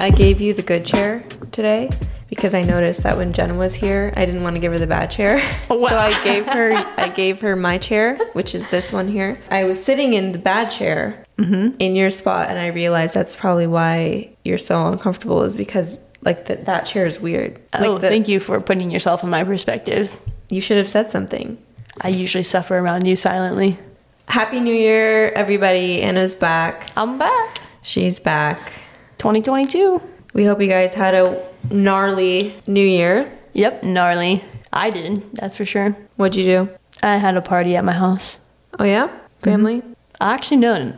I gave you the good chair today because I noticed that when Jen was here, I didn't want to give her the bad chair. Wow. So I gave her I gave her my chair, which is this one here. I was sitting in the bad chair mm-hmm. in your spot, and I realized that's probably why you're so uncomfortable is because like that that chair is weird. Oh, like the, thank you for putting yourself in my perspective. you should have said something. I usually suffer around you silently. Happy New Year, everybody. Anna's back. I'm back. She's back. 2022. We hope you guys had a gnarly new year. Yep, gnarly. I did, that's for sure. What'd you do? I had a party at my house. Oh, yeah? Mm-hmm. Family? I Actually, no,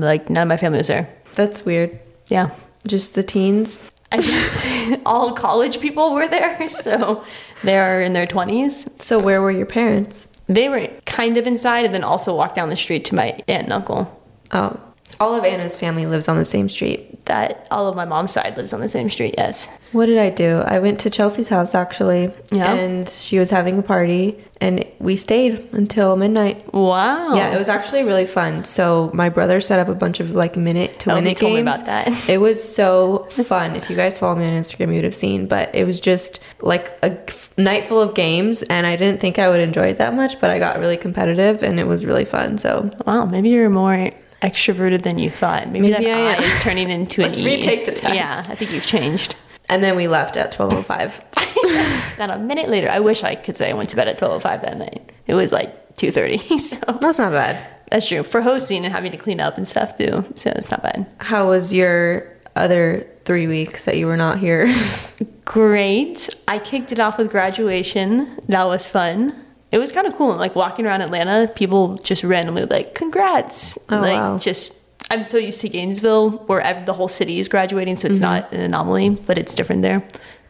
like none of my family was there. That's weird. Yeah. Just the teens? I guess all college people were there, so they are in their 20s. So, where were your parents? They were kind of inside and then also walked down the street to my aunt and uncle. Oh, all of Anna's family lives on the same street. That all of my mom's side lives on the same street, yes. What did I do? I went to Chelsea's house actually, Yeah. and she was having a party, and we stayed until midnight. Wow. Yeah, it was actually really fun. So my brother set up a bunch of like minute to Oh, win it games. about that. It was so fun. if you guys follow me on Instagram, you would have seen. But it was just like a night full of games, and I didn't think I would enjoy it that much. But I got really competitive, and it was really fun. So Wow, maybe you're more extroverted than you thought. Maybe, Maybe that I I is turning into an Let's E. retake the test. Yeah, I think you've changed. and then we left at twelve oh five. Then a minute later, I wish I could say I went to bed at 12:05 that night. It was like 2:30, so That's not bad. that's true for hosting and having to clean up and stuff too. So it's not bad. How was your other three weeks that you were not here? Great. I kicked it off with graduation. That was fun. It was kind of cool. Like walking around Atlanta, people just randomly like, "Congrats!" Oh, like wow. just. I'm so used to Gainesville, where the whole city is graduating, so it's Mm-hmm. not an anomaly, but it's different there.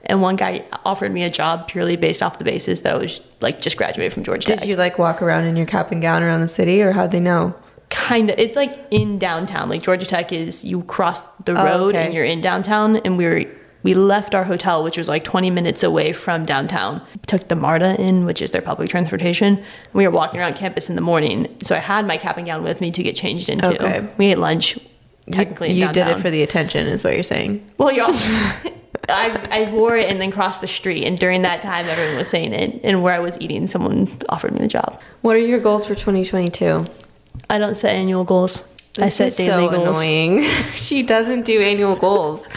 And one guy offered me a job purely based off the basis that I was like just graduated from Georgia Tech. Did Tech. you like walk around in your cap and gown around the city, or how'd they know? kind of it's like in downtown like georgia tech is you cross the Oh, road okay. and you're in downtown and we were we left our hotel which was like 20 minutes away from downtown took the marta in which is their public transportation we were walking around campus in the morning so i had my cap and gown with me to get changed into Okay. we ate lunch technically you, you did it for the attention, is what you're saying. well y'all I, I wore it and then crossed the street and during that time everyone was saying it and where i was eating someone offered me the job What are your goals for 2022? i don't set annual goals i This set is daily so goals annoying. she doesn't do annual goals.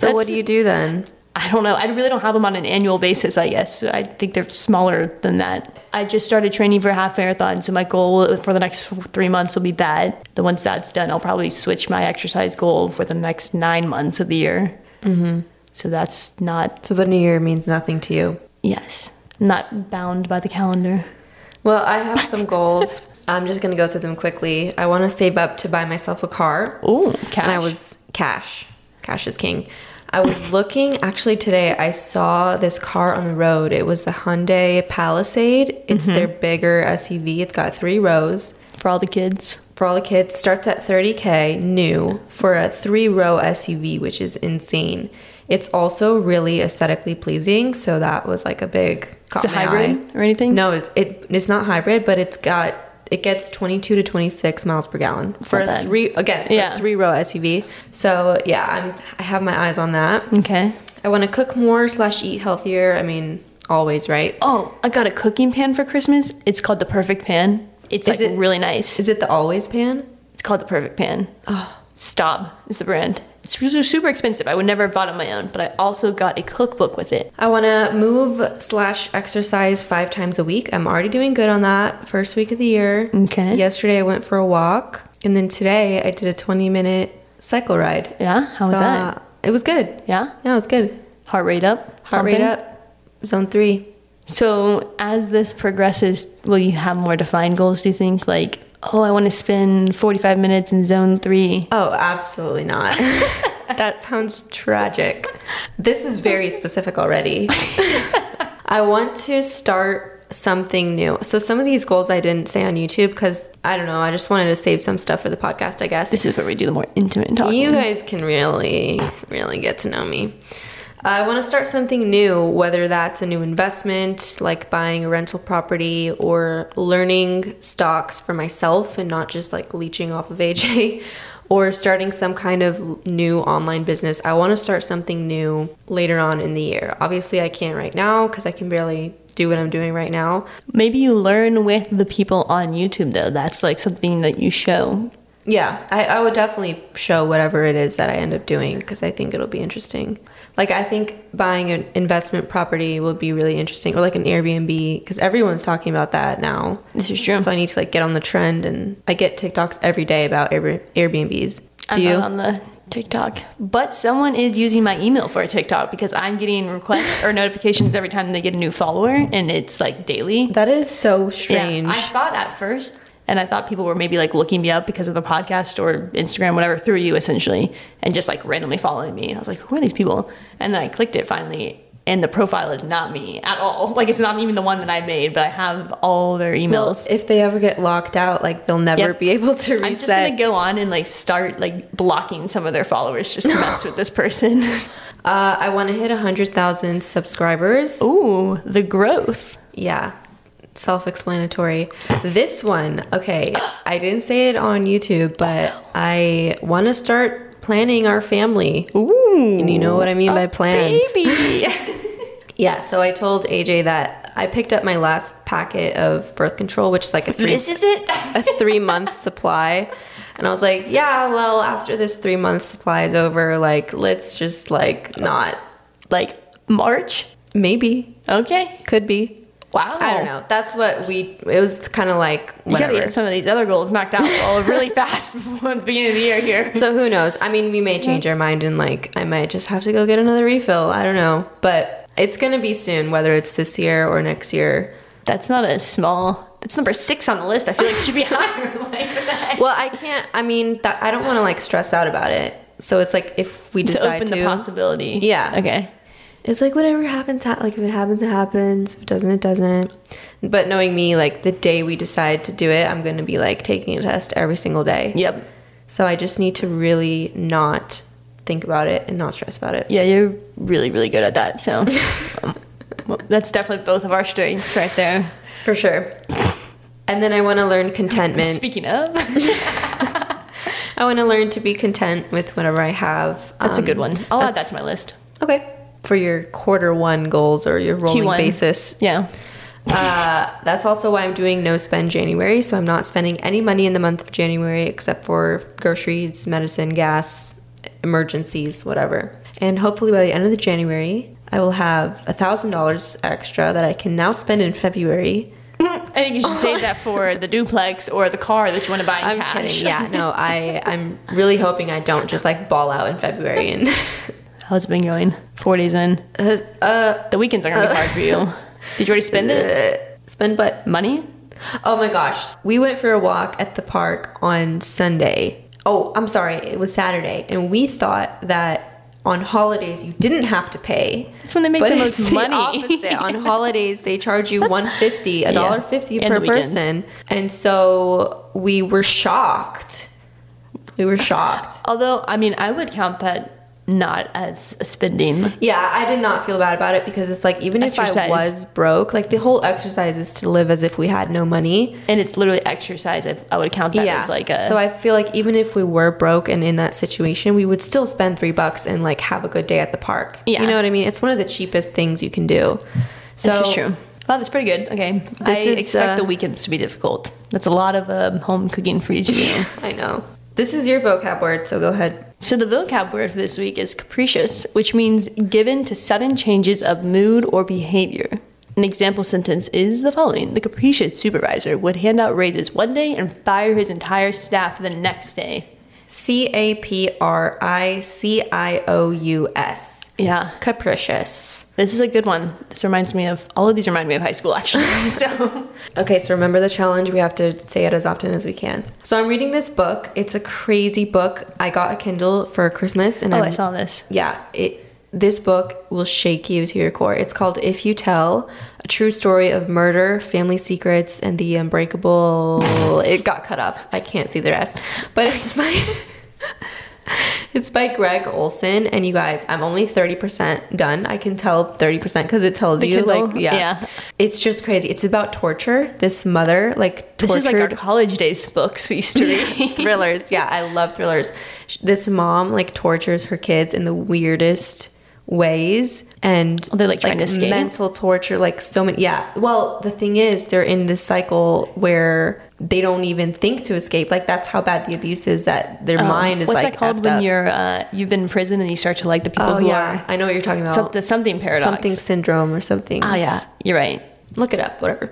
So what do you do then? I don't know. I really don't have them on an annual basis, I guess. I think they're smaller than that. I just started training for a half marathon, so my goal for the next three months will be that. Then once that's done, I'll probably switch my exercise goal for the next nine months of the year. Mm-hmm. So that's not, So the new year means nothing to you. yes, not bound by the calendar. Well, I have some goals. I'm just gonna go through them quickly. I want to save up to buy myself a car. Ooh, cash. And I was cash. Cash is king. I was looking actually today. I saw this car on the road. It was the Hyundai Palisade. It's mm-hmm. their bigger SUV. It's got three rows for all the kids. for all the kids. Starts at 30k new for a three row SUV, which is insane. It's also really aesthetically pleasing. So that was like a big. Is caught my hybrid eye. or anything? No, it's it. It's not hybrid, but it's got it gets 22 to 26 miles per gallon for a three again Yeah. a three row SUV. So yeah, I'm I have my eyes on that. Okay. I want to cook more slash eat healthier. I mean, always right. Oh, I got a cooking pan for Christmas. It's called the Perfect Pan. It's Is like it- really nice. Is it the always pan? It's called the Perfect Pan. Oh. Staub is the brand. It's su- super expensive. I would never have bought it on my own, but I also got a cookbook with it. I want to move slash exercise five times a week. I'm already doing good on that. First week of the year. Okay. Yesterday I went for a walk, and then today I did a 20 minute cycle ride. Yeah? How was that? uh, It was good. Yeah? Yeah, it was good. Heart rate up? Heart rate up. Zone three. So as this progresses, will you have more defined goals, do you think? Like, oh, I want to spend 45 minutes in zone three. Oh, absolutely not. that sounds tragic. This is very specific already. I want to start something new. So some of these goals I didn't say on YouTube because I don't know. I just wanted to save some stuff for the podcast. I guess This is where we do the more intimate talking. you guys can really, really get to know me. I want to start something new, whether that's a new investment, like buying a rental property, or learning stocks for myself and not just like leeching off of AJ, or starting some kind of new online business. I want to start something new later on in the year. Obviously, I can't right now because I can barely do what I'm doing right now. Maybe you learn with the people on YouTube though. That's like something that you show. Yeah, I, I would definitely show whatever it is that I end up doing because I think it'll be interesting. Like, I think buying an investment property will be really interesting, or like an Airbnb, because everyone's talking about that now. This is true. So I need to like get on the trend, and I get TikToks every day about Air- Airbnbs. Do I'm you? on the TikTok, but someone is using my email for a TikTok because I'm getting requests or notifications every time they get a new follower, and it's like daily. that is so strange. Yeah, I thought at first, and I thought people were maybe like looking me up because of the podcast or Instagram, whatever, through you essentially, and just like randomly following me. I was like, who are these people? And then I clicked it finally, and the profile is not me at all. Like it's not even the one that I made, but I have all their well, emails. if they ever get locked out, like they'll never Yep. be able to reset. I'm just gonna go on and like start like blocking some of their followers just to mess with this person. uh, I want to hit 100,000 subscribers. Ooh, the growth. Yeah, self explanatory. This one, okay, I didn't say it on YouTube, but I want to start planning our family. Ooh, And you know what I mean by plan. baby. Yeah, so I told AJ that I picked up my last packet of birth control, which is like a three, this is it. a three month supply. And I was like, yeah, well, after this three month supply is over, like, let's just like not. like March. Maybe. Okay. Could be. Wow. I don't know. That's what we, it was kind of like, You whatever. gotta get some of these other goals knocked out all really fast before the beginning of the year here. So who knows? I mean, we may change our mind and like I might just have to go get another refill. I don't know, but it's gonna be soon, whether it's this year or next year. That's not a small. That's number six on the list. I feel like it should be higher. like, what the heck? Well, I can't. I mean, that I don't want to like stress out about it. So it's like if we decide to open to, the possibility. Yeah. Okay. It's like whatever happens. Ha- like if it happens, it happens. If it doesn't, it doesn't. But knowing me, like the day we decide to do it, I'm gonna be like taking a test every single day. Yep. So I just need to really not think about it and not stress about it. Yeah, you're really, really good at that. So um, well, that's definitely both of our strengths right there. For sure. And then I want to learn contentment. Speaking of, I want to learn to be content with whatever I have. that's a Um, good one. I'll add that that's- to my list. Okay. For your quarter one goals or your rolling Q1. basis. Yeah. Uh, that's also why I'm doing no spend January. So I'm not spending any money in the month of January except for groceries, medicine, gas, emergencies, whatever. And hopefully by the end of the January, I will have a thousand dollars extra that I can now spend in February. I think you should save that for the duplex or the car that you want to buy in I'm cash. kidding. Yeah, no, I I'm really hoping I don't just like ball out in February and How's it been going? Four days in. uh, uh The weekends are gonna be uh, hard for you. Did you already spend it? Uh, spend but Money? Oh my gosh. We went for a walk at the park on Sunday. Oh, I'm sorry. It was Saturday. And we thought that on holidays you didn't have to pay. That's when they make the most the money. opposite. on holidays they charge you 150, a dollar 50 And per person. And so we were shocked. We were shocked. Although, I mean, I would count that not as spending. Yeah, I did not feel bad about it because it's like even if I was broke, like the whole exercise is to live as if we had no money. And it's literally exercise. I, I would count that as like a. so I feel like even if we were broke and in that situation, we would still spend three bucks and like have a good day at the park. Yeah. You know what I mean? It's one of the cheapest things you can do. So this is true. Wow, that's pretty good. Okay. This I is, expect uh, the weekends to be difficult. That's a lot of um, home cooking for you to do. I know. This is your vocab word, so go ahead. So the vocab word for this week is capricious, which means given to sudden changes of mood or behavior. An example sentence is the following The capricious supervisor would hand out raises one day and fire his entire staff the next day. C A P R I C I O U S. Yeah, Capricious. this is a good one. This reminds me of, all of these remind me of high school actually. so, Okay, so remember the challenge. We have to say it as often as we can. So I'm reading this book. It's a crazy book. I got a Kindle for Christmas, and oh, I'm, I saw this. yeah, it. This book will shake you to your core. It's called If You Tell: A True Story of Murder, Family Secrets, and the Unbreakable. it got cut off. I can't see the rest, but it's by. It's by Gregg Olsen, and you guys, I'm only 30% done. I can tell 30% because it tells The you, Kindle? like, yeah. Yeah. It's just crazy. It's about torture. This mother, like, This is like our college days books we used to read. thrillers. Yeah, I love thrillers. This mom, like, tortures her kids in the weirdest ways and Are they, like, trying to escape? mental torture like so many yeah well the thing is they're in this cycle where they don't even think to escape like that's how bad the abuse is that their mind is What's like that called when up. you're uh, you've been in prison and you start to like the people oh who yeah are i know what you're talking about some, the something paradox. something syndrome or something Oh yeah, you're right. look it up whatever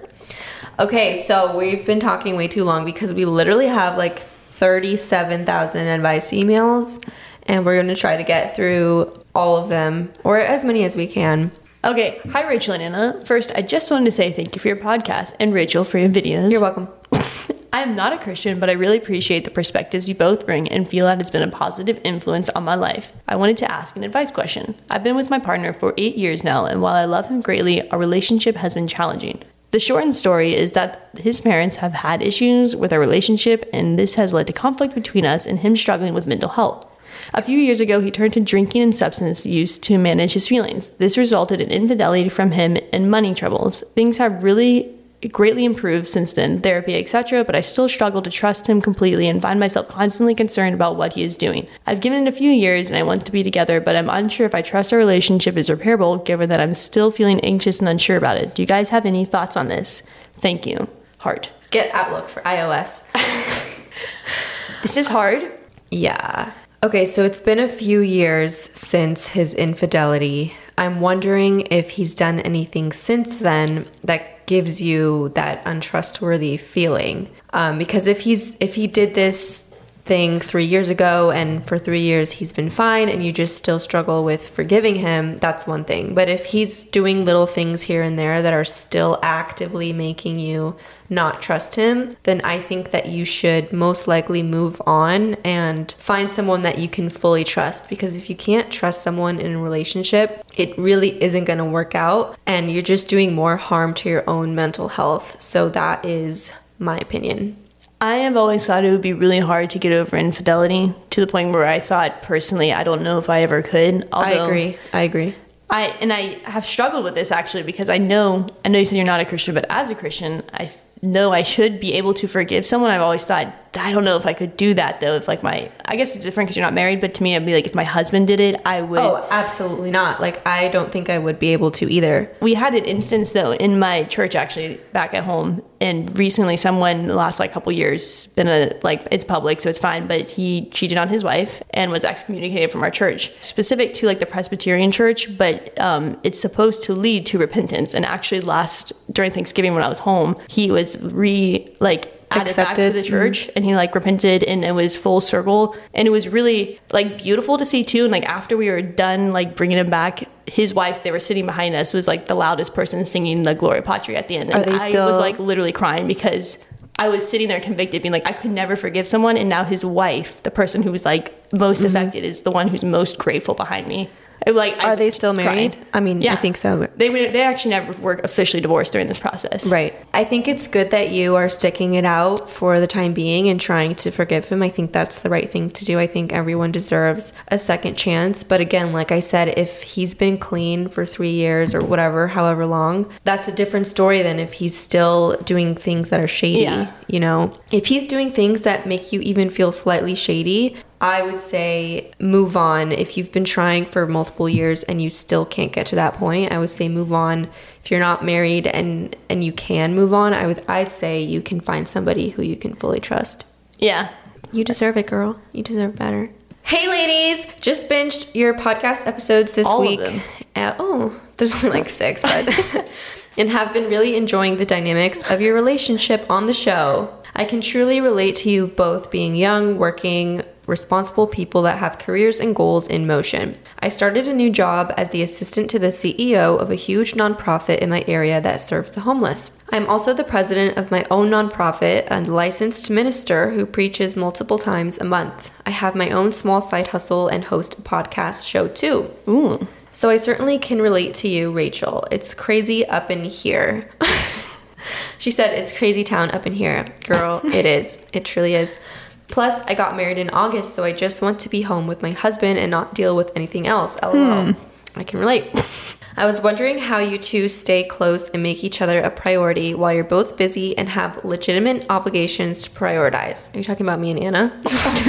okay so we've been talking way too long because we literally have like 37000 advice emails and we're going to try to get through all of them or as many as we can Okay, hi Rachel and Anna. First, I just wanted to say thank you for your podcast and Rachel for your videos. you're welcome I am not a Christian, but I really appreciate the perspectives you both bring and feel that it's been a positive influence on my life. I wanted to ask an advice question. I've been with my partner for eight years now, and while I love him greatly, our relationship has been challenging. The shortened story is that his parents have had issues with our relationship, and this has led to conflict between us and him struggling with mental health. A few years ago, he turned to drinking and substance use to manage his feelings. This resulted in infidelity from him and money troubles. Things have really greatly improved since then, therapy, etc., but I still struggle to trust him completely and find myself constantly concerned about what he is doing. I've given it a few years and I want to be together, but I'm unsure if I trust our relationship is repairable given that I'm still feeling anxious and unsure about it. Do you guys have any thoughts on this? Thank you. Heart. get outlook for ios This is hard. Yeah. Okay, so it's been a few years since his infidelity. I'm wondering if he's done anything since then that gives you that untrustworthy feeling. Um, because if he's if he did this thing three years ago and for three years he's been fine and you just still struggle with forgiving him, that's one thing. But if he's doing little things here and there that are still actively making you not trust him, then I think that you should most likely move on and find someone that you can fully trust. Because if you can't trust someone in a relationship, it really isn't going to work out and you're just doing more harm to your own mental health. So that is my opinion. I have always thought it would be really hard to get over infidelity to the point where I thought personally, I don't know if I ever could. I agree. I agree. I and I have struggled with this actually because I know I know you said you're not a Christian, but as a Christian, I know I should be able to forgive someone. I've always thought I don't know if I could do that though. If like my I guess it's different because you're not married, but to me, it'd be like if my husband did it, I would. Oh, absolutely not. Like, I don't think I would be able to either. We had an instance though in my church actually back at home, and recently someone the last like couple years been a like it's public so it's fine, but he cheated on his wife and was excommunicated from our church, specific to like the Presbyterian church, but um, it's supposed to lead to repentance. And actually, last during Thanksgiving when I was home, he was re like added back to the church and he like repented and it was full circle. And it was really like beautiful to see too. And like after we were done like bringing him back his wife they were sitting behind us was like the loudest person singing the gloria patri at the end. And Are they i still- was like literally crying because i was sitting there convicted being like i could never forgive someone. And now his wife the person who was like most Mm-hmm. affected is the one who's most grateful behind me I, like I Are they still cried. married? I mean, I think so. they they actually never were officially divorced during this process Right. I think it's good that you are sticking it out for the time being and trying to forgive him. I think that's the right thing to do. I think everyone deserves a second chance. But again, like I said, if he's been clean for three years or whatever, however long, that's a different story than if he's still doing things that are shady. Yeah. You know, if he's doing things that make you even feel slightly shady, I would say move on. If you've been trying for multiple years and you still can't get to that point, I would say move on. If you're not married and and you can move on, I would I'd say you can find somebody who you can fully trust. yeah You deserve it, girl. You deserve better. Hey, ladies! Just binged your podcast episodes this All of week. them. Uh, oh, there's only like six, but and have been really enjoying the dynamics of your relationship on the show. I can truly relate to you both being young, working, responsible people that have careers and goals in motion. I started a new job as the assistant to the CEO of a huge nonprofit in my area that serves the homeless. I'm also the president of my own nonprofit and licensed minister who preaches multiple times a month. I have my own small side hustle and host a podcast show too. Ooh. So I certainly can relate to you, Rachel. It's crazy up in here. she said, It's crazy town up in here. Girl, it is. It truly is. Plus, I got married in August, so I just want to be home with my husband and not deal with anything else. Hmm. LOL. I can relate. I was wondering how you two stay close and make each other a priority while you're both busy and have legitimate obligations to prioritize. Are you talking about me and Anna?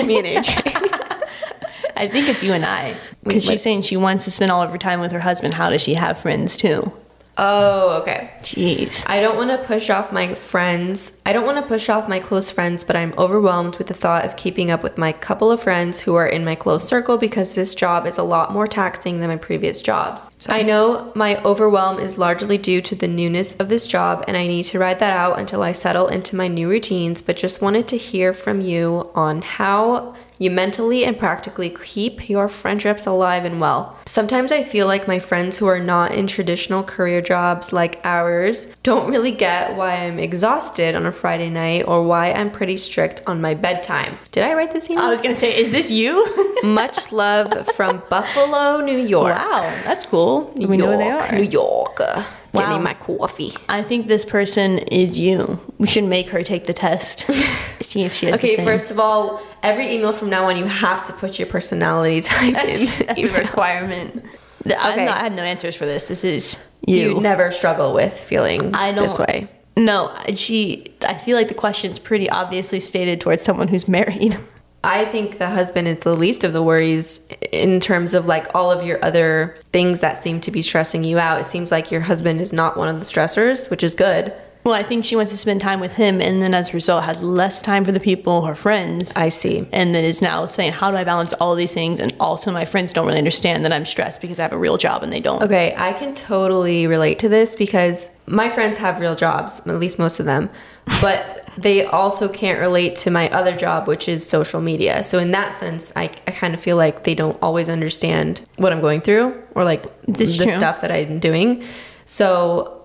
me and AJ. I think it's you and I. Because she's saying she wants to spend all of her time with her husband. How does she have friends too? Oh, okay. Jeez. I don't want to push off my friends. I don't want to push off my close friends, but I'm overwhelmed with the thought of keeping up with my couple of friends who are in my close circle because this job is a lot more taxing than my previous jobs. I know my overwhelm is largely due to the newness of this job and I need to ride that out until I settle into my new routines, but just wanted to hear from you on how you mentally and practically keep your friendships alive and well. Sometimes I feel like my friends who are not in traditional career jobs like ours don't really get why I'm exhausted on a Friday night or why I'm pretty strict on my bedtime. Did I write this email? I was gonna say, is this you? Much love from Buffalo, New York. wow, that's cool. New we know where they are. New York. Wow. me my coffee. I think this person is you. We should make her take the test. See if she has the Okay, first of all, every email from now on, you have to put your personality type That's, in. that's You a requirement. Okay. not, I have no answers for this. This is you you. never struggle with feeling I don't. this way. No, she. I feel like the question's pretty obviously stated towards someone who's married. I think the husband is the least of the worries in terms of like all of your other things that seem to be stressing you out. It seems like your husband is not one of the stressors, which is good. Well, I think she wants to spend time with him, and then as a result, has less time for the people, her friends. I see. and then is now saying, How do I balance all these things? And also, my friends don't really understand that I'm stressed because I have a real job and they don't. Okay, I can totally relate to this because my friends have real jobs, at least most of them, but they also can't relate to my other job, which is social media. So, in that sense, I, I kind of feel like they don't always understand what I'm going through or like This the true. stuff that I'm doing. So,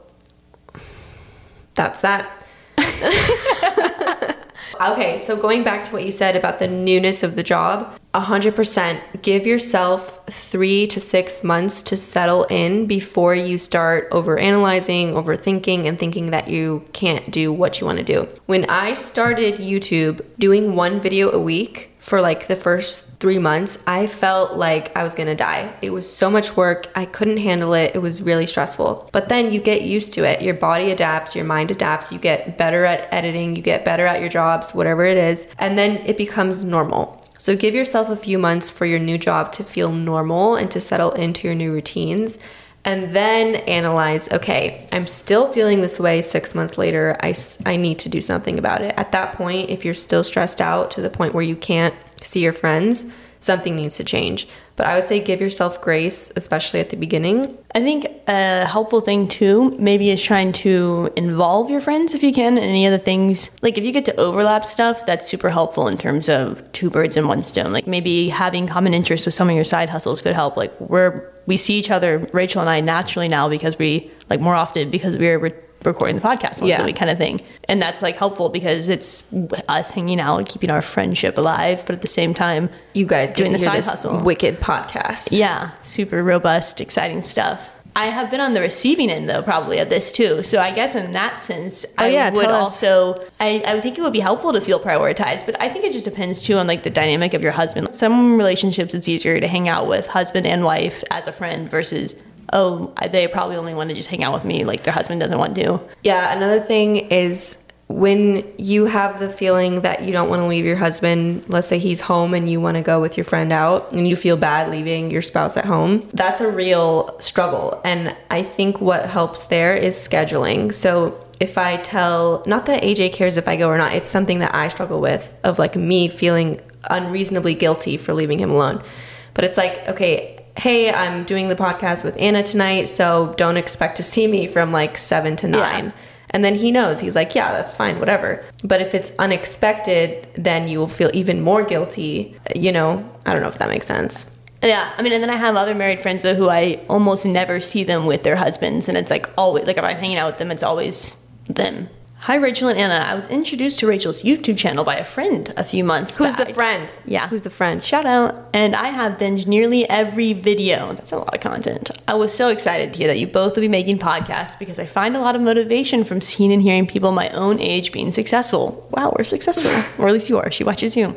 that's that. Okay, so going back to what you said about the newness of the job, 100% give yourself three to six months to settle in before you start overanalyzing, overthinking, and thinking that you can't do what you want to do. When I started YouTube doing one video a week, for like the first three months, I felt like I was gonna die. It was so much work, I couldn't handle it, it was really stressful. But then you get used to it. Your body adapts, your mind adapts, you get better at editing, you get better at your jobs, whatever it is, and then it becomes normal. So give yourself a few months for your new job to feel normal and to settle into your new routines. And then analyze, okay, I'm still feeling this way six months later. I, I need to do something about it. At that point, if you're still stressed out to the point where you can't see your friends, something needs to change. But I would say give yourself grace, especially at the beginning. I think a helpful thing too, maybe is trying to involve your friends if you can in any of the things. Like if you get to overlap stuff, that's super helpful in terms of two birds in one stone. Like maybe having common interests with some of your side hustles could help. Like we're we see each other, Rachel and I, naturally now because we like more often because we're re- recording the podcast once Yeah. a week kind of thing. And that's like helpful because it's us hanging out and keeping our friendship alive, but at the same time, You guys Doing the side this hustle. wicked podcast. yeah, super robust, exciting stuff. I have been on the receiving end though, probably of this too. So I guess in that sense, oh, I Oh, yeah, would also, I, I think it would be helpful to feel prioritized, but I think it just depends too on like the dynamic of your husband. Some relationships, it's easier to hang out with husband and wife as a friend versus, oh, they probably only want to just hang out with me, like their husband doesn't want to. Yeah, another thing is when you have the feeling that you don't want to leave your husband, let's say he's home and you want to go with your friend out and you feel bad leaving your spouse at home, that's a real struggle. And I think what helps there is scheduling. So if I tell, not that AJ cares if I go or not, it's something that I struggle with of like me feeling unreasonably guilty for leaving him alone. But it's like, okay, hey, I'm doing the podcast with Anna tonight, so don't expect to see me from like seven to nine. And then he knows, he's like, yeah, that's fine, whatever. But if it's unexpected, then you will feel even more guilty. You know, I don't know if that makes sense. Yeah, I mean, and then I have other married friends though who I almost never see them with their husbands, and it's like always like if I'm hanging out with them, it's always them. Hi, Rachel and Anna. I was introduced to Rachel's YouTube channel by a friend a few months Who's back. the friend? Yeah. Who's the friend? Shout out. And I have binged nearly every video. That's a lot of content. I was so excited to hear that you both will be making podcasts because I find a lot of motivation from seeing and hearing people my own age being successful. Wow, we're successful. or at least you are. She watches you.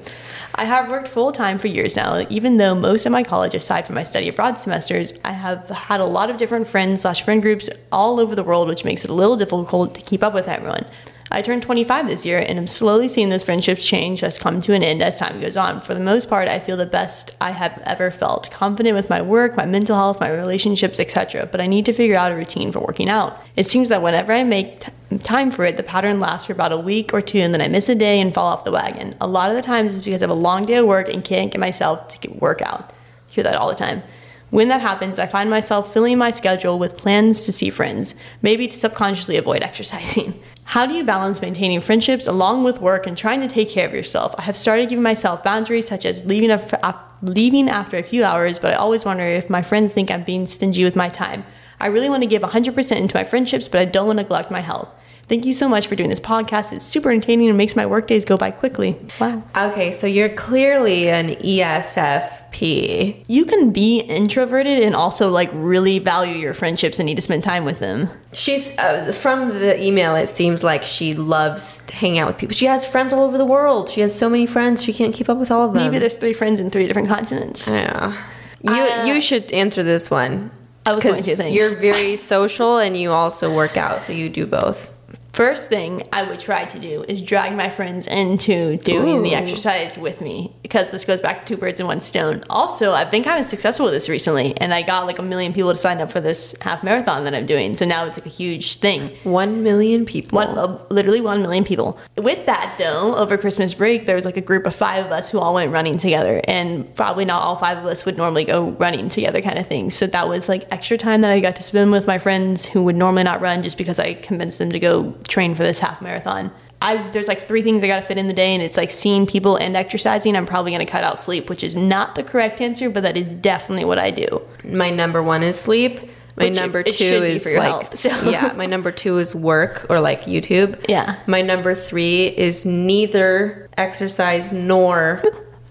I have worked full time for years now, even though most of my college, aside from my study abroad semesters, I have had a lot of different friends slash friend groups all over the world, which makes it a little difficult to keep up with everyone. I turned 25 this year and I'm slowly seeing those friendships change as come to an end as time goes on. For the most part, I feel the best I have ever felt, confident with my work, my mental health, my relationships, etc. But I need to figure out a routine for working out. It seems that whenever I make t- time for it, the pattern lasts for about a week or two and then I miss a day and fall off the wagon. A lot of the times it's because I have a long day of work and can't get myself to work out. hear that all the time. When that happens, I find myself filling my schedule with plans to see friends, maybe to subconsciously avoid exercising. How do you balance maintaining friendships along with work and trying to take care of yourself? I have started giving myself boundaries such as leaving, af- leaving after a few hours, but I always wonder if my friends think I'm being stingy with my time. I really want to give 100% into my friendships, but I don't want to neglect my health. Thank you so much for doing this podcast. It's super entertaining and makes my workdays go by quickly. Wow. Okay, so you're clearly an ESFP. You can be introverted and also like really value your friendships and need to spend time with them. She's uh, from the email. It seems like she loves hanging out with people. She has friends all over the world. She has so many friends. She can't keep up with all of them. Maybe there's three friends in three different continents. Yeah. You Uh, you should answer this one. I was going to, Because thanks. you're very social and you also work out, so you do both. First thing I would try to do is drag my friends into doing the exercise with me because this goes back to two birds in one stone. Also, I've been kind of successful with this recently, and I got like a million people to sign up for this half marathon that I'm doing. So now it's like a huge thing. One million people. One, uh, literally one million people. With that, though, over Christmas break, there was like a group of five of us who all went running together, and probably not all five of us would normally go running together, kind of thing. So that was like extra time that I got to spend with my friends who would normally not run, just because I convinced them to go train for this half marathon. I there's like three things I got to fit in the day, and it's like seeing people and exercising. I'm probably gonna cut out sleep, which is not the correct answer, but that is definitely what I do. My number one is sleep. My Which number it two be is for your like health, so. yeah. My number two is work or like YouTube. Yeah. My number three is neither exercise nor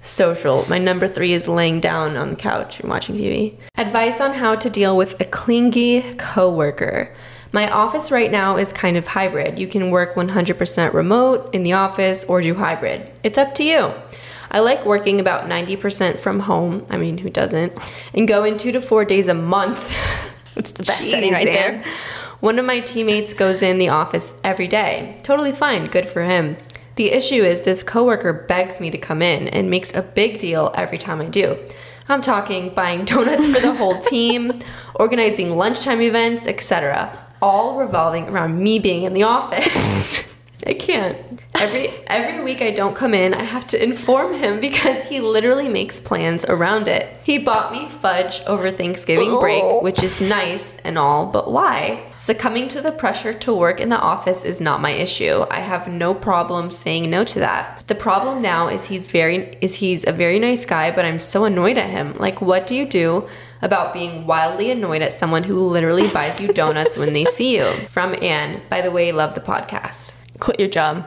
social. My number three is laying down on the couch and watching TV. Advice on how to deal with a clingy coworker. My office right now is kind of hybrid. You can work 100% remote in the office or do hybrid. It's up to you. I like working about 90% from home. I mean, who doesn't? And go in two to four days a month. It's the best setting right there. One of my teammates goes in the office every day. Totally fine, good for him. The issue is this coworker begs me to come in and makes a big deal every time I do. I'm talking buying donuts for the whole team, organizing lunchtime events, etc. All revolving around me being in the office. I can't. Every every week I don't come in, I have to inform him because he literally makes plans around it. He bought me fudge over Thanksgiving break, Oh. which is nice and all, but why? Succumbing to the pressure to work in the office is not my issue. I have no problem saying no to that. The problem now is he's very is he's a very nice guy, but I'm so annoyed at him. Like what do you do about being wildly annoyed at someone who literally buys you donuts when they see you? From Anne. By the way, love the podcast. Quit your job,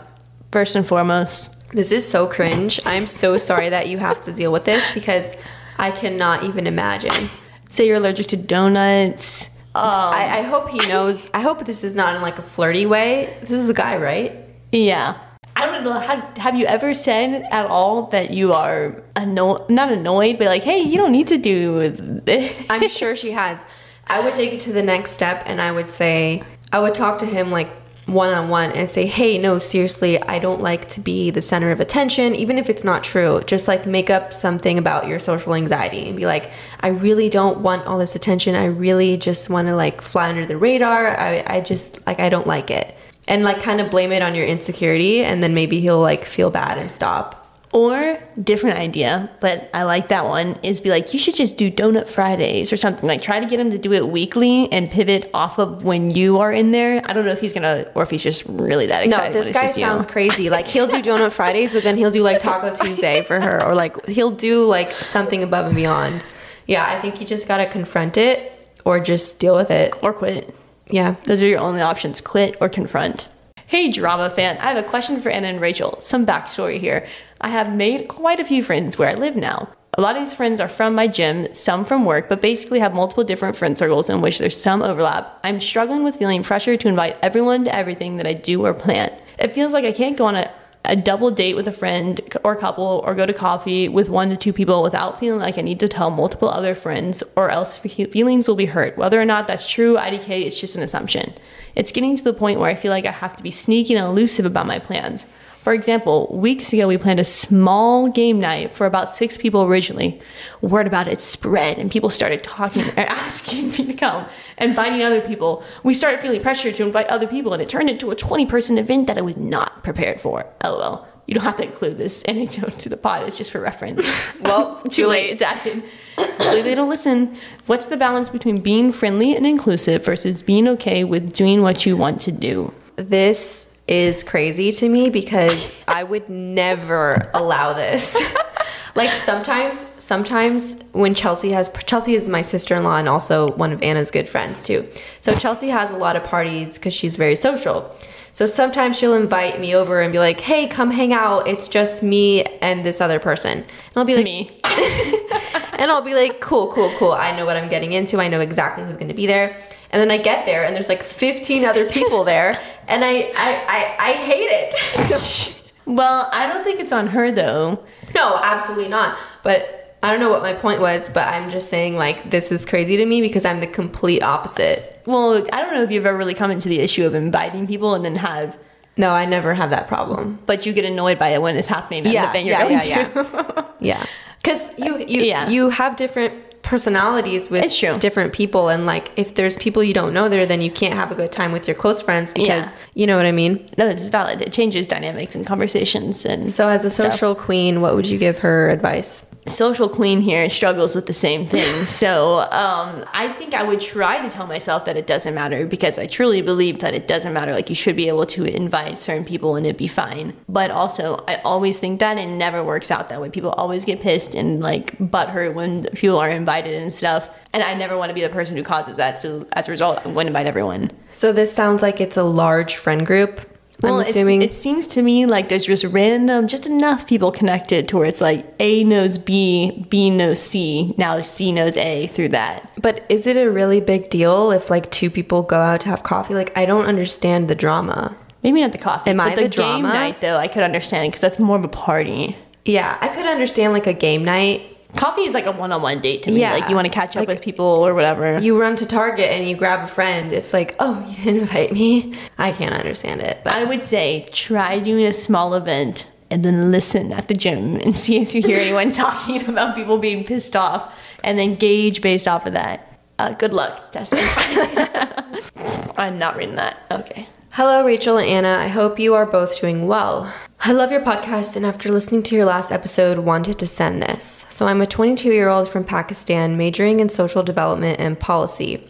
first and foremost. This is so cringe. I'm so sorry that you have to deal with this because I cannot even imagine. Say you're allergic to donuts. Um, I, I hope he knows. I hope this is not in like a flirty way. This is a guy, right? yeah. I don't know. Have, have you ever said at all that you are anno- not annoyed, but like, hey, you don't need to do this? I'm sure she has. I would take it to the next step and I would say, I would talk to him like one on one and say, hey, no, seriously, I don't like to be the center of attention, even if it's not true. Just like make up something about your social anxiety and be like, I really don't want all this attention. I really just want to like fly under the radar. I, I just like, I don't like it. And like kind of blame it on your insecurity and then maybe he'll like feel bad and stop. Or different idea, but I like that one is be like, you should just do donut Fridays or something. Like try to get him to do it weekly and pivot off of when you are in there. I don't know if he's gonna or if he's just really that excited. No, this guy just you. sounds crazy. Like he'll do Donut Fridays, but then he'll do like Taco Tuesday for her, or like he'll do like something above and beyond. Yeah, I think you just gotta confront it or just deal with it. or quit. Yeah. Those are your only options: quit or confront. Hey, drama fan. I have a question for Anna and Rachel. Some backstory here. I have made quite a few friends where I live now. A lot of these friends are from my gym, some from work, but basically have multiple different friend circles in which there's some overlap. I'm struggling with feeling pressure to invite everyone to everything that I do or plan. It feels like I can't go on a a double date with a friend or couple or go to coffee with one to two people without feeling like I need to tell multiple other friends or else feelings will be hurt. Whether or not that's true, IDK, it's just an assumption. It's getting to the point where I feel like I have to be sneaky and elusive about my plans. For example, weeks ago we planned a small game night for about six people originally. Word about it spread, and people started talking and asking me to come, and inviting other people. We started feeling pressure to invite other people, and it turned into a 20 person event that I was not prepared for. LOL. You don't have to include this anecdote to the pod, it's just for reference. well, too late, it's added. Hopefully they don't listen. What's the balance between being friendly and inclusive versus being okay with doing what you want to do? This is crazy to me because I would never allow this. like sometimes sometimes when Chelsea has Chelsea is my sister-in-law and also one of Anna's good friends too. So Chelsea has a lot of parties cuz she's very social. So sometimes she'll invite me over and be like, "Hey, come hang out. It's just me and this other person." And I'll be like, "Me." and I'll be like, "Cool, cool, cool. I know what I'm getting into. I know exactly who's going to be there." And then I get there and there's like 15 other people there and I, I, I, I hate it. well, I don't think it's on her though. No, absolutely not. But I don't know what my point was, but I'm just saying like this is crazy to me because I'm the complete opposite. Well, I don't know if you've ever really come into the issue of inviting people and then have no, I never have that problem. But you get annoyed by it when it's happening at yeah, event you're yeah, going yeah, to. Yeah. Because you you yeah. you have different personalities with different people and like if there's people you don't know there then you can't have a good time with your close friends because yeah. you know what i mean no it's valid it changes dynamics and conversations and so as a social stuff. queen what would you give her advice social queen here struggles with the same thing. so um, I think I would try to tell myself that it doesn't matter because I truly believe that it doesn't matter. Like you should be able to invite certain people and it'd be fine. But also, I always think that it never works out that way. People always get pissed and like butthurt when people are invited and stuff. And I never want to be the person who causes that. So as a result, I'm going to invite everyone. So this sounds like it's a large friend group well, I'm assuming it seems to me like there's just random, just enough people connected to where it's like A knows B, B knows C, now C knows A through that. But is it a really big deal if like two people go out to have coffee? Like I don't understand the drama. Maybe not the coffee. Am but I the, the drama? game night though? I could understand because that's more of a party. Yeah, I could understand like a game night coffee is like a one-on-one date to me. Yeah. Like you want to catch up like, with people or whatever. You run to Target and you grab a friend. It's like, oh, you didn't invite me. I can't understand it. But I would say try doing a small event and then listen at the gym and see if you hear anyone talking about people being pissed off, and then gauge based off of that. Uh, good luck, Tessa. I'm not reading that. Okay. Hello, Rachel and Anna. I hope you are both doing well. I love your podcast, and after listening to your last episode, wanted to send this. So, I'm a 22 year old from Pakistan majoring in social development and policy.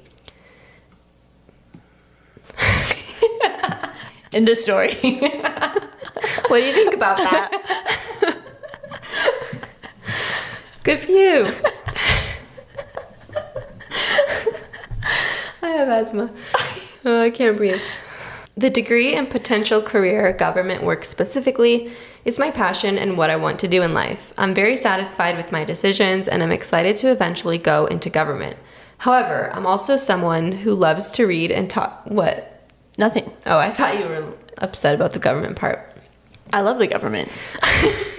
In the story. what do you think about that? Good for you. I have asthma. Oh, I can't breathe. The degree and potential career government work specifically is my passion and what I want to do in life. I'm very satisfied with my decisions and I'm excited to eventually go into government. However, I'm also someone who loves to read and talk. What? Nothing. Oh, I thought you were upset about the government part. I love the government.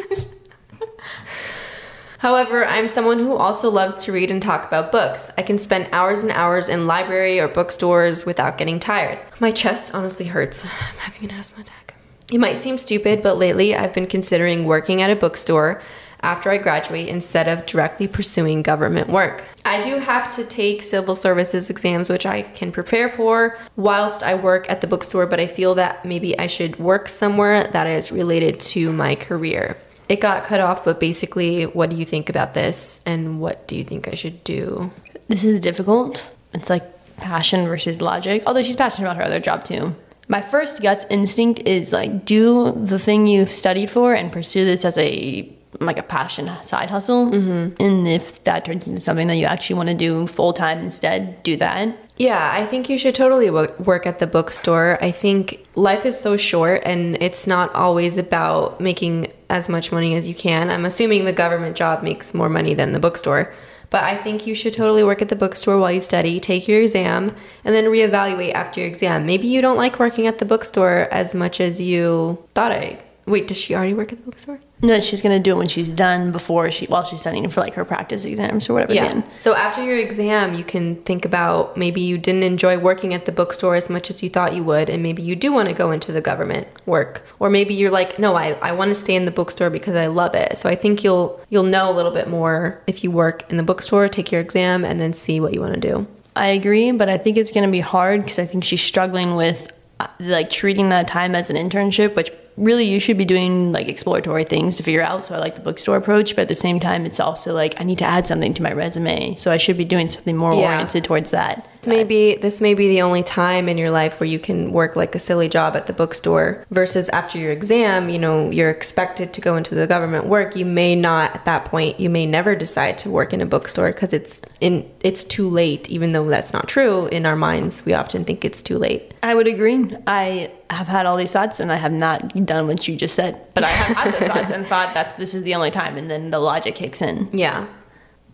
However, I'm someone who also loves to read and talk about books. I can spend hours and hours in library or bookstores without getting tired. My chest honestly hurts. I'm having an asthma attack. It might seem stupid, but lately I've been considering working at a bookstore after I graduate instead of directly pursuing government work. I do have to take civil services exams, which I can prepare for whilst I work at the bookstore, but I feel that maybe I should work somewhere that is related to my career it got cut off, but basically, what do you think about this and what do you think I should do? This is difficult. It's like passion versus logic, although she's passionate about her other job too. My first guts instinct is like do the thing you've studied for and pursue this as a like a passion side hustle. Mm-hmm. And if that turns into something that you actually want to do full time instead, do that. Yeah, I think you should totally wo- work at the bookstore. I think life is so short and it's not always about making as much money as you can. I'm assuming the government job makes more money than the bookstore. But I think you should totally work at the bookstore while you study, take your exam, and then reevaluate after your exam. Maybe you don't like working at the bookstore as much as you thought I. Wait, does she already work at the bookstore? No, she's gonna do it when she's done before she while she's studying for like her practice exams or whatever. Again. So after your exam, you can think about maybe you didn't enjoy working at the bookstore as much as you thought you would, and maybe you do want to go into the government work, or maybe you're like, no, I, I want to stay in the bookstore because I love it. So I think you'll you'll know a little bit more if you work in the bookstore, take your exam, and then see what you want to do. I agree, but I think it's going to be hard because I think she's struggling with uh, like treating that time as an internship, which really you should be doing like exploratory things to figure out. So I like the bookstore approach, but at the same time, it's also like I need to add something to my resume. So I should be doing something more Yeah. oriented towards that. Maybe this may be the only time in your life where you can work like a silly job at the bookstore versus after your exam, you know, you're expected to go into the government work. You may not at that point, you may never decide to work in a bookstore because it's in it's too late even though that's not true in our minds. We often think it's too late. I would agree. I have had all these thoughts and I have not done what you just said. But I have had those thoughts and thought that's this is the only time and then the logic kicks in. Yeah.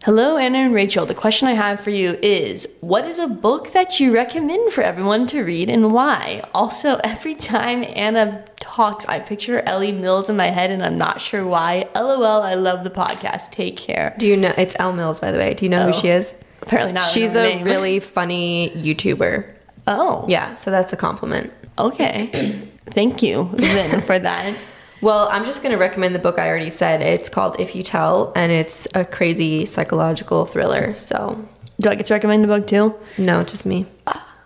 Hello, Anna and Rachel. The question I have for you is What is a book that you recommend for everyone to read and why? Also, every time Anna talks, I picture Ellie Mills in my head and I'm not sure why. LOL, I love the podcast. Take care. Do you know it's Elle Mills by the way? Do you know Oh. who she is? Apparently not. She's a name. really funny YouTuber. Oh, Yeah, so that's a compliment. okay. Thank you then for that. Well, I'm just going to recommend the book I already said. It's called If You Tell, and it's a crazy psychological thriller. So, Do I get to recommend the book too? no, just me.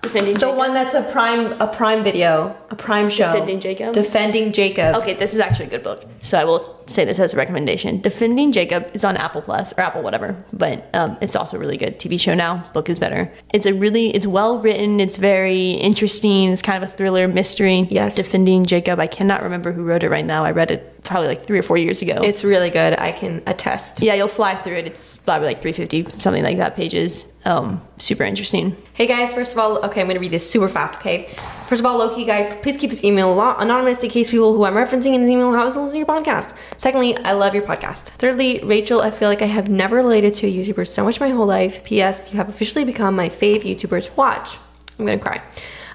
Defending The one that's a prime a prime video, a prime show. Defending Jacob? Defending Jacob. Okay, this is actually a good book. So I will say this as a recommendation. Defending Jacob is on Apple Plus or Apple whatever, but um, it's also really good. TV show now. Book is better. It's a really it's well written. It's very interesting. It's kind of a thriller mystery. Yes. Defending Jacob. I cannot remember who wrote it right now. I read it probably like three or four years ago. It's really good. I can attest. yeah, you'll fly through it. It's probably like 350 something like that pages. Um, super interesting. Hey guys, first of all, okay, I'm gonna read this super fast, okay? First of all, Loki, guys, please keep this email anonymous in case people who I'm referencing in this email how to listen to your podcast. Secondly, I love your podcast. Thirdly, Rachel, I feel like I have never related to a YouTuber so much my whole life. P.S. You have officially become my fave YouTuber to watch. I'm gonna cry.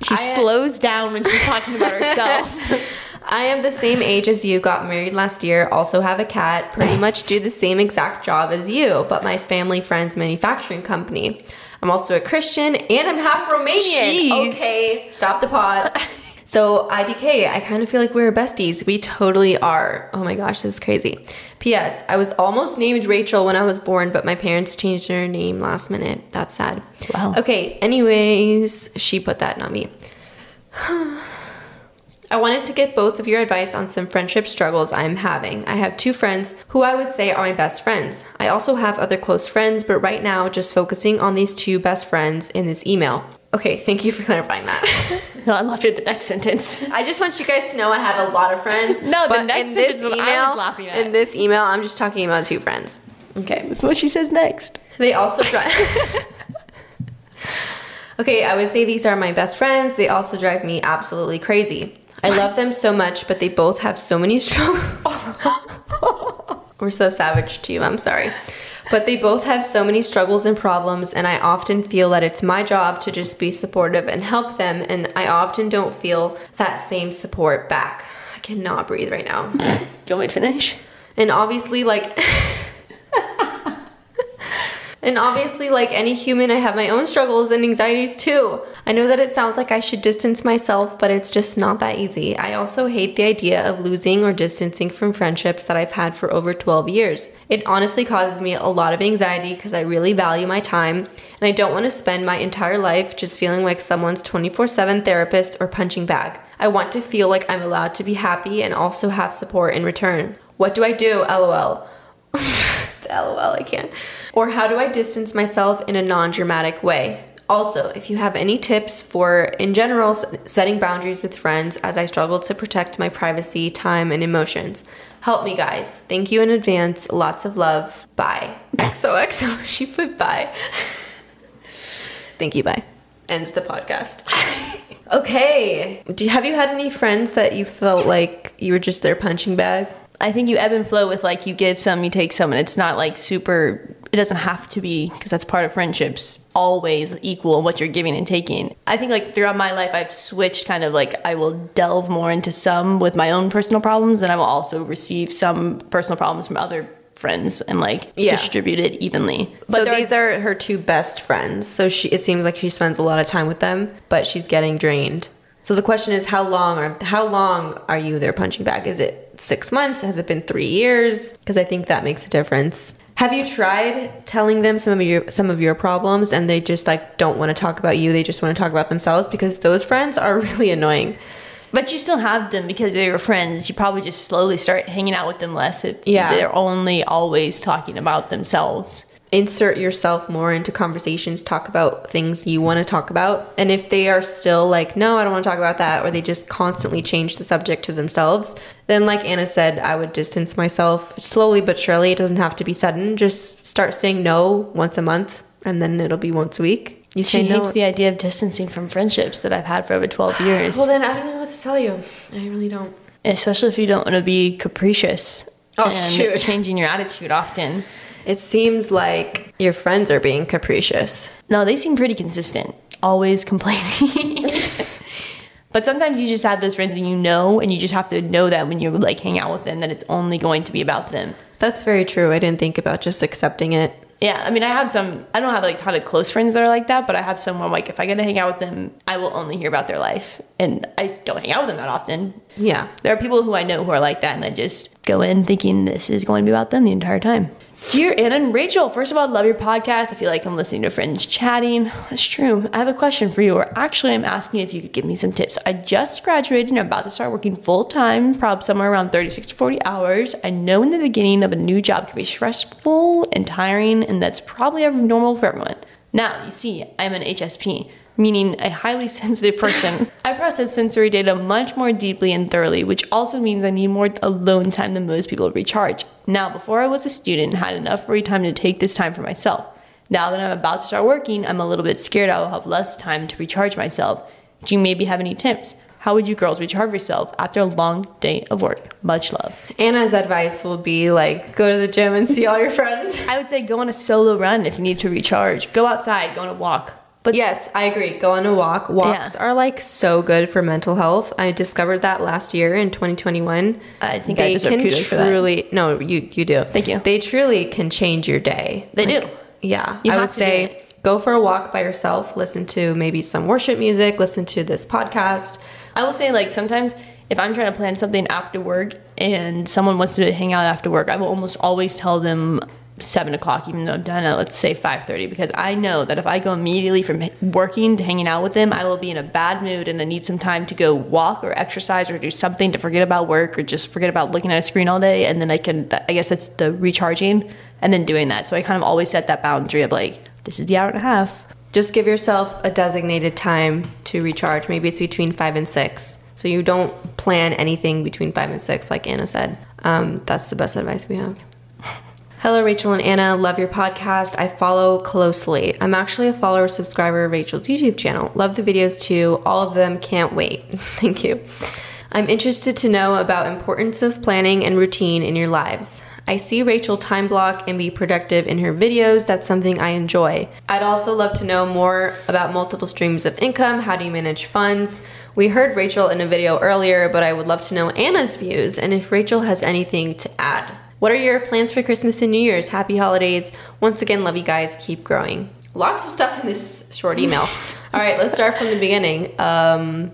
She I- uh, slows down when she's talking about herself. I am the same age as you, got married last year, also have a cat, pretty much do the same exact job as you, but my family friend's manufacturing company. I'm also a Christian and I'm half Romanian. Jeez. Okay, stop the pod. So, IDK, I kind of feel like we're besties. We totally are. Oh my gosh, this is crazy. P.S. I was almost named Rachel when I was born, but my parents changed their name last minute. That's sad. Wow. Okay, anyways, she put that, not me. I wanted to get both of your advice on some friendship struggles I'm having. I have two friends who I would say are my best friends. I also have other close friends, but right now just focusing on these two best friends in this email. Okay, thank you for clarifying that. no, I it at the next sentence. I just want you guys to know I have a lot of friends. No, the but next in this sentence what I was laughing at. In this email, I'm just talking about two friends. Okay. That's what she says next. They also drive. okay, I would say these are my best friends. They also drive me absolutely crazy. I love them so much, but they both have so many struggles. We're so savage to you. I'm sorry. But they both have so many struggles and problems, and I often feel that it's my job to just be supportive and help them, and I often don't feel that same support back. I cannot breathe right now. Do you want me to finish? And obviously, like, and obviously, like any human, I have my own struggles and anxieties too. I know that it sounds like I should distance myself, but it's just not that easy. I also hate the idea of losing or distancing from friendships that I've had for over 12 years. It honestly causes me a lot of anxiety because I really value my time and I don't want to spend my entire life just feeling like someone's 24 7 therapist or punching bag. I want to feel like I'm allowed to be happy and also have support in return. What do I do? LOL. LOL, I can't. Or how do I distance myself in a non dramatic way? Also, if you have any tips for, in general, setting boundaries with friends as I struggle to protect my privacy, time, and emotions, help me, guys. Thank you in advance. Lots of love. Bye. XOXO. She put bye. Thank you. Bye. ends the podcast. okay. Do you, have you had any friends that you felt like you were just their punching bag? I think you ebb and flow with like you give some, you take some, and it's not like super. It doesn't have to be because that's part of friendships. Always equal what you're giving and taking. I think like throughout my life, I've switched kind of like I will delve more into some with my own personal problems, and I will also receive some personal problems from other friends and like Yeah. distribute it evenly. so there these are her two best friends. So she it seems like she spends a lot of time with them, but she's getting drained. So the question is how long are how long are you their punching bag? Is it 6 months? Has it been 3 years? Because I think that makes a difference. Have you tried telling them some of your some of your problems and they just like don't want to talk about you, they just want to talk about themselves because those friends are really annoying. But you still have them because they're your friends. You probably just slowly start hanging out with them less if Yeah. they're only always talking about themselves. Insert yourself more into conversations talk about things you want to talk about and if they are still like no i don't want to talk about that or they just constantly change the subject to themselves then like anna said i would distance myself slowly but surely it doesn't have to be sudden just start saying no once a month and then it'll be once a week you She say no hates the idea of distancing from friendships that I've had for over 12 years. well then i don't know what to tell you i really don't especially if you don't want to be capricious Oh, and shoot. changing your attitude often. It seems like your friends are being capricious No, they seem pretty consistent, always complaining. but sometimes you just have those friends that you know, and you just have to know that when you like hang out with them, that it's only going to be about them. that's very true i didn't think about just accepting it Yeah, I mean, I have some. I don't have like a ton of close friends that are like that, but I have someone like if I get to hang out with them, I will only hear about their life, and I don't hang out with them that often. yeah There are people who I know who are like that, and I just go in thinking this is going to be about them the entire time. Dear Anna and Rachel, first of all, I love your podcast. I feel like I'm listening to friends chatting. That's true. I have a question for you, or actually, I'm asking if you could give me some tips. I just graduated and I'm about to start working full time, probably somewhere around 36 to 40 hours. I know in the beginning of a new job can be stressful and tiring, and that's probably normal for everyone. Now, you see, I'm an HSP, meaning a highly sensitive person. I process sensory data much more deeply and thoroughly, which also means I need more alone time than most people recharge. Now, before I was a student and had enough free time to take this time for myself. Now that I'm about to start working, I'm a little bit scared I will have less time to recharge myself. Do you maybe have any tips? How would you girls recharge yourself after a long day of work? Much love. Anna's advice will be like go to the gym and see all your friends. I would say go on a solo run if you need to recharge. Go outside, go on a walk. But yes, I agree. Go on a walk. Walks Yeah. are like so good for mental health. I discovered that last year in 2021. I think I deserve kudos for that. They truly no, you you do. Thank you. They truly can change your day. They Like, do. Yeah, You I would say go for a walk by yourself. Listen to maybe some worship music. Listen to this podcast. I will say, like, sometimes if I'm trying to plan something after work and someone wants to hang out after work, I will almost always tell them seven o'clock, even though I'm done at let's say five thirty, because I know that if I go immediately from working to hanging out with them, I will be in a bad mood and I need some time to go walk or exercise or do something to forget about work or just forget about looking at a screen all day, and then I can. I guess that's the recharging and then doing that. So I kind of always set that boundary of like, this is the hour and a half. Just give yourself a designated time to recharge. Maybe it's between five and six. So you don't plan anything between five and six, like Anna said. Um, that's the best advice we have. Hello, Rachel and Anna. Love your podcast. I follow closely. I'm actually a follower subscriber of Rachel's YouTube channel. Love the videos too. All of them. Can't wait. Thank you. I'm interested to know about importance of planning and routine in your lives. I see Rachel time block and be productive in her videos. That's something I enjoy. I'd also love to know more about multiple streams of income. How do you manage funds? We heard Rachel in a video earlier, but I would love to know Anna's views and if Rachel has anything to add. What are your plans for Christmas and New Year's? Happy holidays. Once again, love you guys. Keep growing. Lots of stuff in this short email. All right, let's start from the beginning. Um,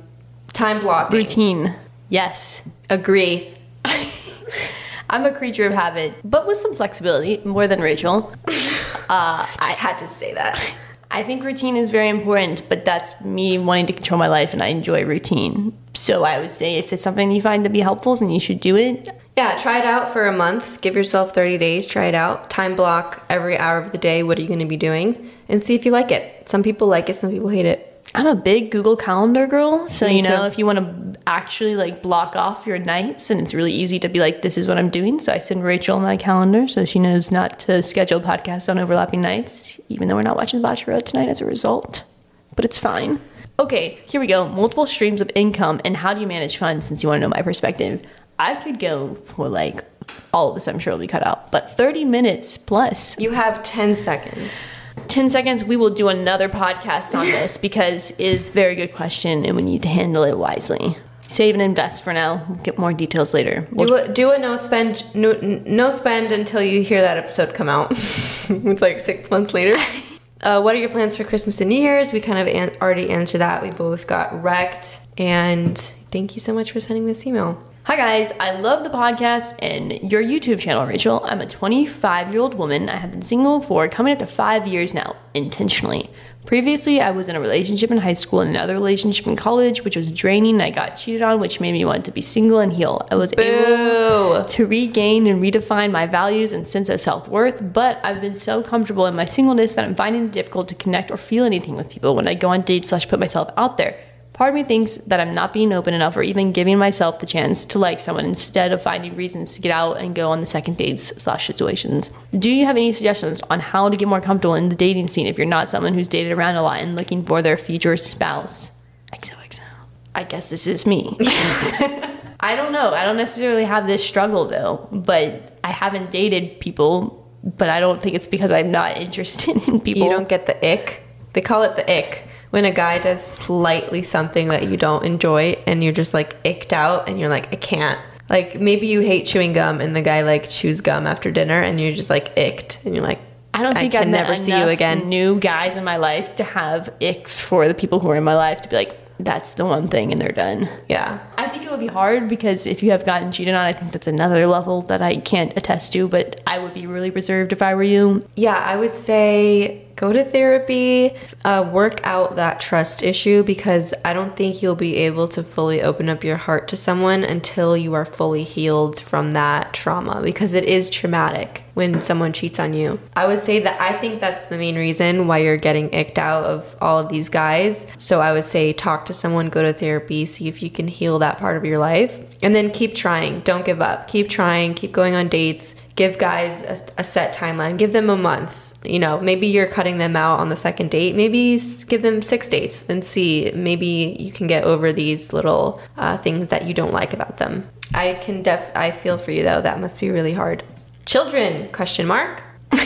time blocking. Routine. Yes. Agree. I'm a creature of habit, but with some flexibility, more than Rachel. I just had to say that. I think routine is very important, but that's me wanting to control my life and I enjoy routine. So I would say if it's something you find to be helpful, then you should do it. Yeah, try it out for a month. Give yourself 30 days. Try it out. Time block every hour of the day. What are you going to be doing? And see if you like it. Some people like it, some people hate it. I'm a big Google Calendar girl, so Me you know, too. if you want to actually like block off your nights and it's really easy to be like this is what I'm doing, so I send Rachel my calendar so she knows not to schedule podcasts on overlapping nights, even though we're not watching The Bachelorette tonight as a result. but it's fine. Okay, here we go. Multiple streams of income and how do you manage funds since you want to know my perspective. I could go for like all of this, I'm sure will be cut out, but 30 minutes plus. You have 10 seconds. 10 seconds, we will do another podcast on this because it is a very good question and we need to handle it wisely. Save and invest for now. We'll get more details later. We'll- Do a, do a no spend no, no spend until you hear that episode come out. it's like six months later. Uh, what are your plans for Christmas and New Year's? We kind of an- already answered that. We both got wrecked. And thank you so much for sending this email. Hi guys, I love the podcast and your YouTube channel, Rachel. I'm a 25 year old woman. I have been single for coming up to five years now, intentionally. Previously, I was in a relationship in high school and another relationship in college, which was draining. I got cheated on, which made me want to be single and heal. I was able to regain and redefine my values and sense of self worth, but I've been so comfortable in my singleness that I'm finding it difficult to connect or feel anything with people when I go on dates slash put myself out there. Part of me thinks that I'm not being open enough or even giving myself the chance to like someone instead of finding reasons to get out and go on the second dates slash situations. Do you have any suggestions on how to get more comfortable in the dating scene if you're not someone who's dated around a lot and looking for their future spouse? XOXO. I guess this is me. I don't know. I don't necessarily have this struggle though, but I haven't dated people, but I don't think it's because I'm not interested in people. You don't get the ick. They call it the ick. When a guy does slightly something that you don't enjoy and you're just like icked out and you're like, I can't. Like maybe you hate chewing gum and the guy like chews gum after dinner and you're just like icked and you're like, I don't think I can never see you again. New guys in my life to have icks for the people who are in my life to be like, that's the one thing, and they're done. Yeah. I think it would be hard because if you have gotten cheated on, I think that's another level that I can't attest to. But I would be really reserved if I were you. Yeah, I would say go to therapy, uh, work out that trust issue because I don't think you'll be able to fully open up your heart to someone until you are fully healed from that trauma because it is traumatic when someone cheats on you. I would say that I think that's the main reason why you're getting icked out of all of these guys. So I would say talk to someone, go to therapy, see if you can heal that part of your life, and then keep trying. Don't give up. Keep trying, keep going on dates. Give guys a, a set timeline, give them a month you know, maybe you're cutting them out on the second date. Maybe give them six dates and see. Maybe you can get over these little uh, things that you don't like about them. I can def. I feel for you though. That must be really hard. Children? Question mark. I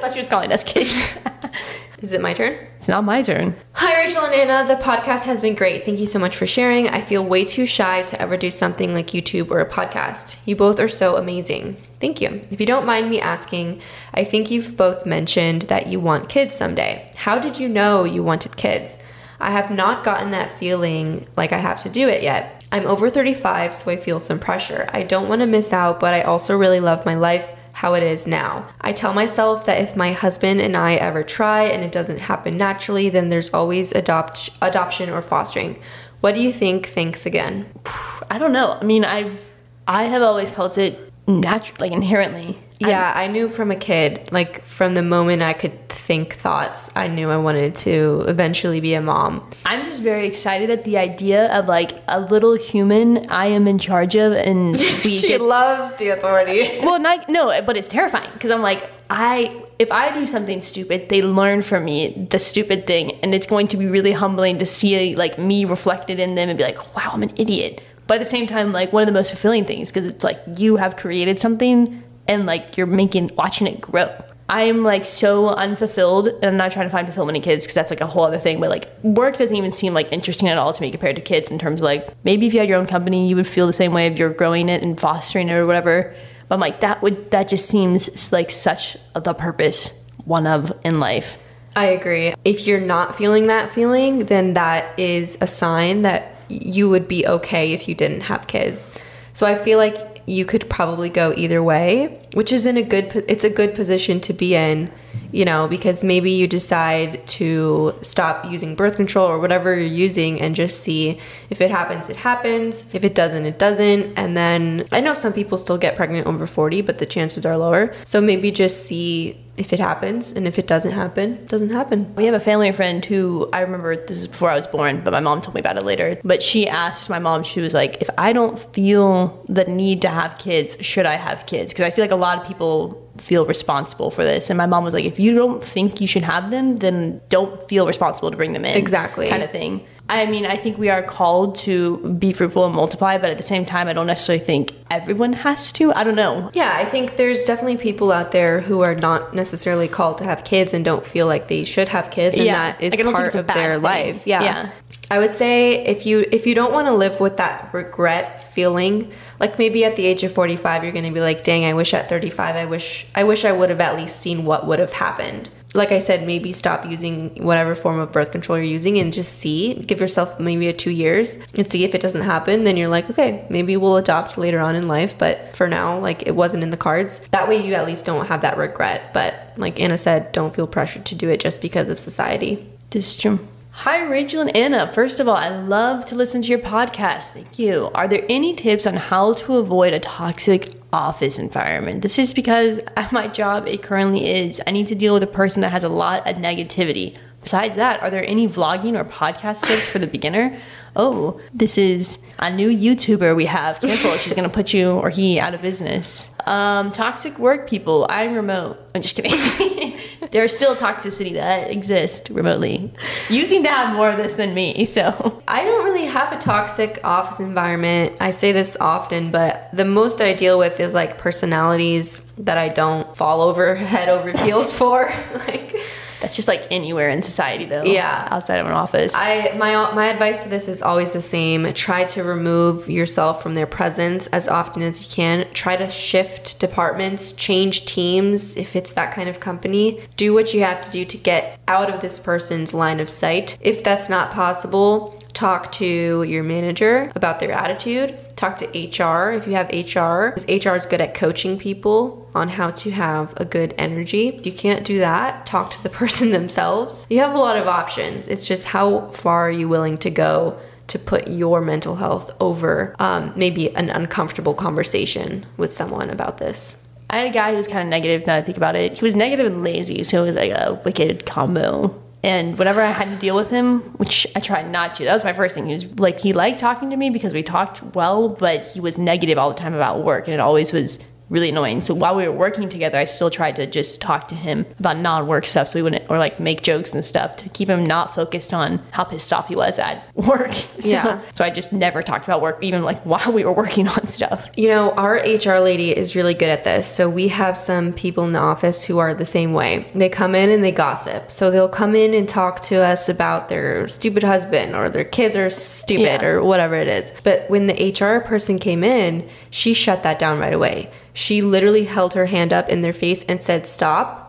thought she was calling us kids. Is it my turn? it's not my turn. Hi, Rachel and Anna. The podcast has been great. Thank you so much for sharing. I feel way too shy to ever do something like YouTube or a podcast. You both are so amazing. Thank you. If you don't mind me asking, I think you've both mentioned that you want kids someday. How did you know you wanted kids? I have not gotten that feeling like I have to do it yet. I'm over 35, so I feel some pressure. I don't want to miss out, but I also really love my life how it is now. I tell myself that if my husband and I ever try and it doesn't happen naturally, then there's always adopt adoption or fostering. What do you think? Thanks again. I don't know. I mean, I've I have always felt it natural, like inherently. Yeah, I knew from a kid, like from the moment I could think thoughts, I knew I wanted to eventually be a mom. I'm just very excited at the idea of like a little human I am in charge of, and she get loves the authority. well, not no, but it's terrifying because I'm like I if I do something stupid, they learn from me the stupid thing, and it's going to be really humbling to see like me reflected in them and be like, wow, I'm an idiot. But at the same time, like one of the most fulfilling things because it's like you have created something and like you're making watching it grow. I am like so unfulfilled, and I'm not trying to find fulfillment in kids because that's like a whole other thing. But like work doesn't even seem like interesting at all to me compared to kids in terms of like maybe if you had your own company, you would feel the same way if you're growing it and fostering it or whatever. But I'm like that would that just seems like such the purpose one of in life. I agree. If you're not feeling that feeling, then that is a sign that you would be okay if you didn't have kids. So I feel like you could probably go either way, which is in a good it's a good position to be in, you know, because maybe you decide to stop using birth control or whatever you're using and just see if it happens it happens, if it doesn't it doesn't, and then I know some people still get pregnant over 40, but the chances are lower. So maybe just see if it happens. And if it doesn't happen, it doesn't happen. We have a family friend who I remember this is before I was born, but my mom told me about it later. But she asked my mom, she was like, if I don't feel the need to have kids, should I have kids? Because I feel like a lot of people feel responsible for this. And my mom was like, if you don't think you should have them, then don't feel responsible to bring them in. Exactly. Kind of thing. I mean, I think we are called to be fruitful and multiply, but at the same time, I don't necessarily think everyone has to. I don't know. Yeah, I think there's definitely people out there who are not necessarily called to have kids and don't feel like they should have kids, and Yeah. that is Like, I don't think part of their thing. life. Yeah. Yeah. I would say if you if you don't want to live with that regret feeling, like maybe at the age of 45 you're going to be like, "Dang, I wish at 35 I wish I wish I would have at least seen what would have happened." Like I said, maybe stop using whatever form of birth control you're using and just see. Give yourself maybe a 2 years and see if it doesn't happen, then you're like, "Okay, maybe we'll adopt later on in life, but for now, like it wasn't in the cards." That way you at least don't have that regret. But like Anna said, don't feel pressured to do it just because of society. This is true. Hi, Rachel and Anna. First of all, I love to listen to your podcast. Thank you. Are there any tips on how to avoid a toxic office environment? This is because at my job, it currently is. I need to deal with a person that has a lot of negativity. Besides that, are there any vlogging or podcast tips for the beginner? Oh, this is a new YouTuber we have. Careful, she's gonna put you or he out of business. Um, toxic work people. I'm remote. I'm just kidding. There's still toxicity that exists remotely. You seem to have more of this than me, so I don't really have a toxic office environment. I say this often, but the most I deal with is like personalities that I don't fall over head over heels for. like that's just like anywhere in society, though. Yeah. outside of an office. I my my advice to this is always the same. Try to remove yourself from their presence as often as you can. Try to shift departments, change teams if it's that kind of company. Do what you have to do to get out of this person's line of sight. If that's not possible, talk to your manager about their attitude. Talk to HR if you have HR. Because HR is good at coaching people on how to have a good energy. If you can't do that, talk to the person themselves. You have a lot of options. It's just how far are you willing to go to put your mental health over um, maybe an uncomfortable conversation with someone about this. I had a guy who was kind of negative now I think about it. He was negative and lazy, so it was like a wicked combo. And whenever I had to deal with him, which I tried not to, that was my first thing. He was like, he liked talking to me because we talked well, but he was negative all the time about work, and it always was really annoying. So while we were working together, I still tried to just talk to him about non-work stuff, so we wouldn't or like make jokes and stuff to keep him not focused on how pissed off he was at work. So, Yeah. So I just never talked about work, even like while we were working on stuff. You know, our HR lady is really good at this. So we have some people in the office who are the same way. They come in and they gossip. So they'll come in and talk to us about their stupid husband or their kids are stupid Yeah. or whatever it is. But when the HR person came in, she shut that down right away. She literally held her hand up in their face and said, Stop.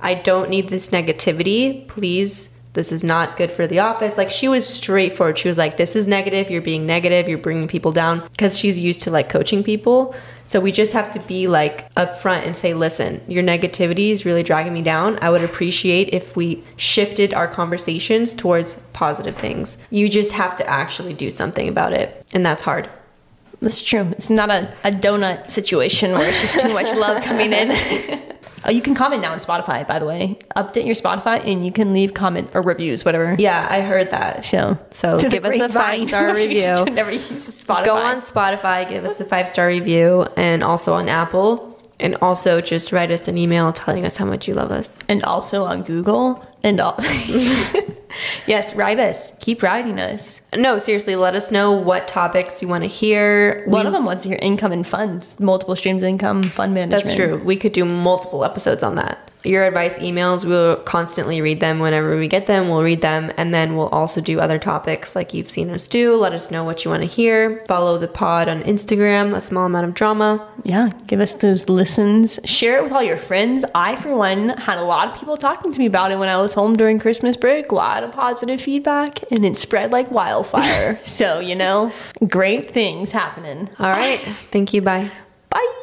I don't need this negativity. Please, this is not good for the office. Like she was straightforward. She was like, This is negative. You're being negative. You're bringing people down because she's used to like coaching people. So we just have to be like upfront and say, Listen, your negativity is really dragging me down. I would appreciate if we shifted our conversations towards positive things. You just have to actually do something about it. And that's hard. That's true. It's not a, a donut situation where it's just too much love coming in. oh, you can comment now on Spotify, by the way. Update your Spotify and you can leave comment or reviews, whatever. Yeah, I heard that. So, So To give us a five star review. Never use Spotify. Go on Spotify, give us a five star review, and also on Apple. And also just write us an email telling us how much you love us. and also on Google and all. yes, write us. Keep writing us. No, seriously, let us know what topics you want to hear. One of them wants to hear income and funds, multiple streams of income, fund management. That's true. We could do multiple episodes on that. Your advice emails, we'll constantly read them whenever we get them. We'll read them and then we'll also do other topics like you've seen us do. Let us know what you want to hear. Follow the pod on Instagram, a small amount of drama. Yeah, give us those listens. Share it with all your friends. I, for one, had a lot of people talking to me about it when I was home during Christmas break. A lot of positive feedback, and it spread like wildfire. so, you know, great things happening. All right. Thank you. Bye. Bye.